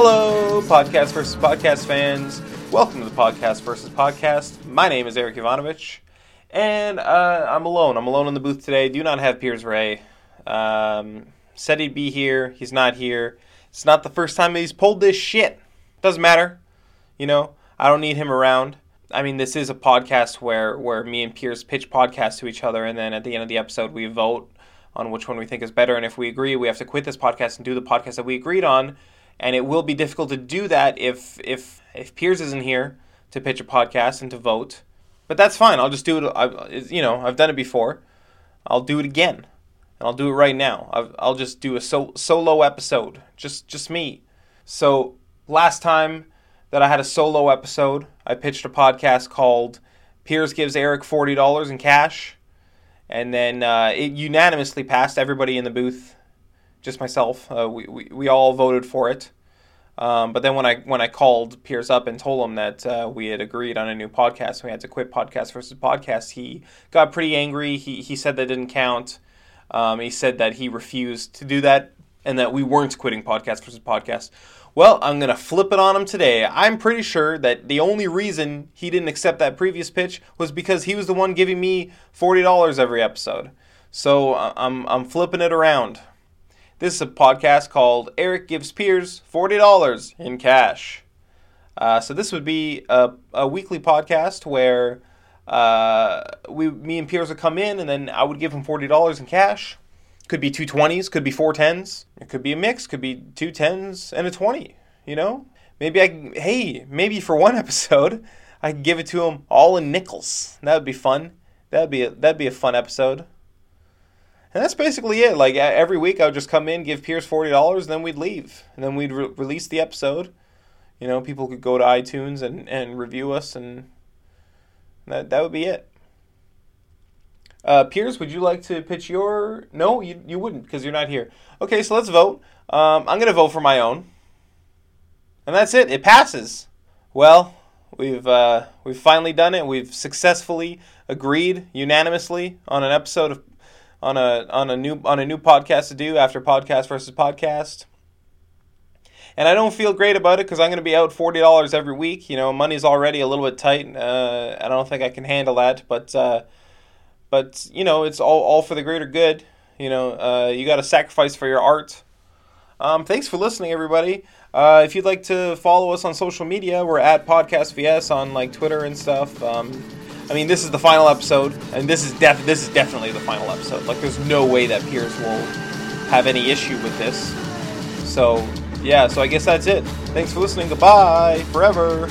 Hello, podcast versus podcast fans. Welcome to the podcast versus podcast. My name is Eric Ivanovich, and uh, I'm alone. I'm alone in the booth today. Do not have Piers Ray. Um, said he'd be here. He's not here. It's not the first time he's pulled this shit. Doesn't matter. You know, I don't need him around. I mean, this is a podcast where where me and Piers pitch podcasts to each other, and then at the end of the episode, we vote on which one we think is better. And if we agree, we have to quit this podcast and do the podcast that we agreed on. And it will be difficult to do that if if if Piers isn't here to pitch a podcast and to vote. But that's fine. I'll just do it. I, you know, I've done it before. I'll do it again, and I'll do it right now. I'll, I'll just do a so, solo episode, just just me. So last time that I had a solo episode, I pitched a podcast called "Piers gives Eric forty dollars in cash." and then uh, it unanimously passed. Everybody in the booth, just myself, uh, we, we we all voted for it. Um, but then when I when I called Piers up and told him that uh, we had agreed on a new podcast, we had to quit podcast versus podcast. He got pretty angry. He he said that didn't count. Um, he said that he refused to do that and that we weren't quitting podcast versus podcast. Well, I'm to flip it on him today. I'm pretty sure that the only reason he didn't accept that previous pitch was because he was the one giving me $40 every episode. So uh, I'm, I'm flipping it around. This is a podcast called Eric Gives Piers $40 in cash. Uh, so this would be a, a weekly podcast where uh, we, me and Piers would come in and then I would give him $40 in cash could be two twenties, could be four tens. It could be a mix, could be two tens and a twenty. You know, maybe I hey maybe for one episode I could give it to him all in nickels. That would be fun. That'd be a, that'd be a fun episode. And that's basically it. Like every week, I would just come in, give Piers forty dollars, then we'd leave, and then we'd re- release the episode. You know, people could go to iTunes and, and review us, and that that would be it. Uh, Piers, would you like to pitch your? No, you, you wouldn't because you're not here. Okay, so let's vote. Um, I'm going to vote for my own, and that's it. It passes. Well, we've uh, we've finally done it. We've successfully agreed unanimously on an episode of on a on a new on a new podcast to do after podcast versus podcast. And I don't feel great about it because I'm going to be out forty dollars every week. You know, money's already a little bit tight. Uh, I don't think I can handle that, but. Uh, but you know it's all, all for the greater good you know uh, you got to sacrifice for your art um, thanks for listening everybody uh, if you'd like to follow us on social media we're at podcast vs on like twitter and stuff um, i mean this is the final episode and this is def- this is definitely the final episode. Like there's no way that piers will have any issue with this. So yeah so i guess that's it. Thanks for listening. Goodbye forever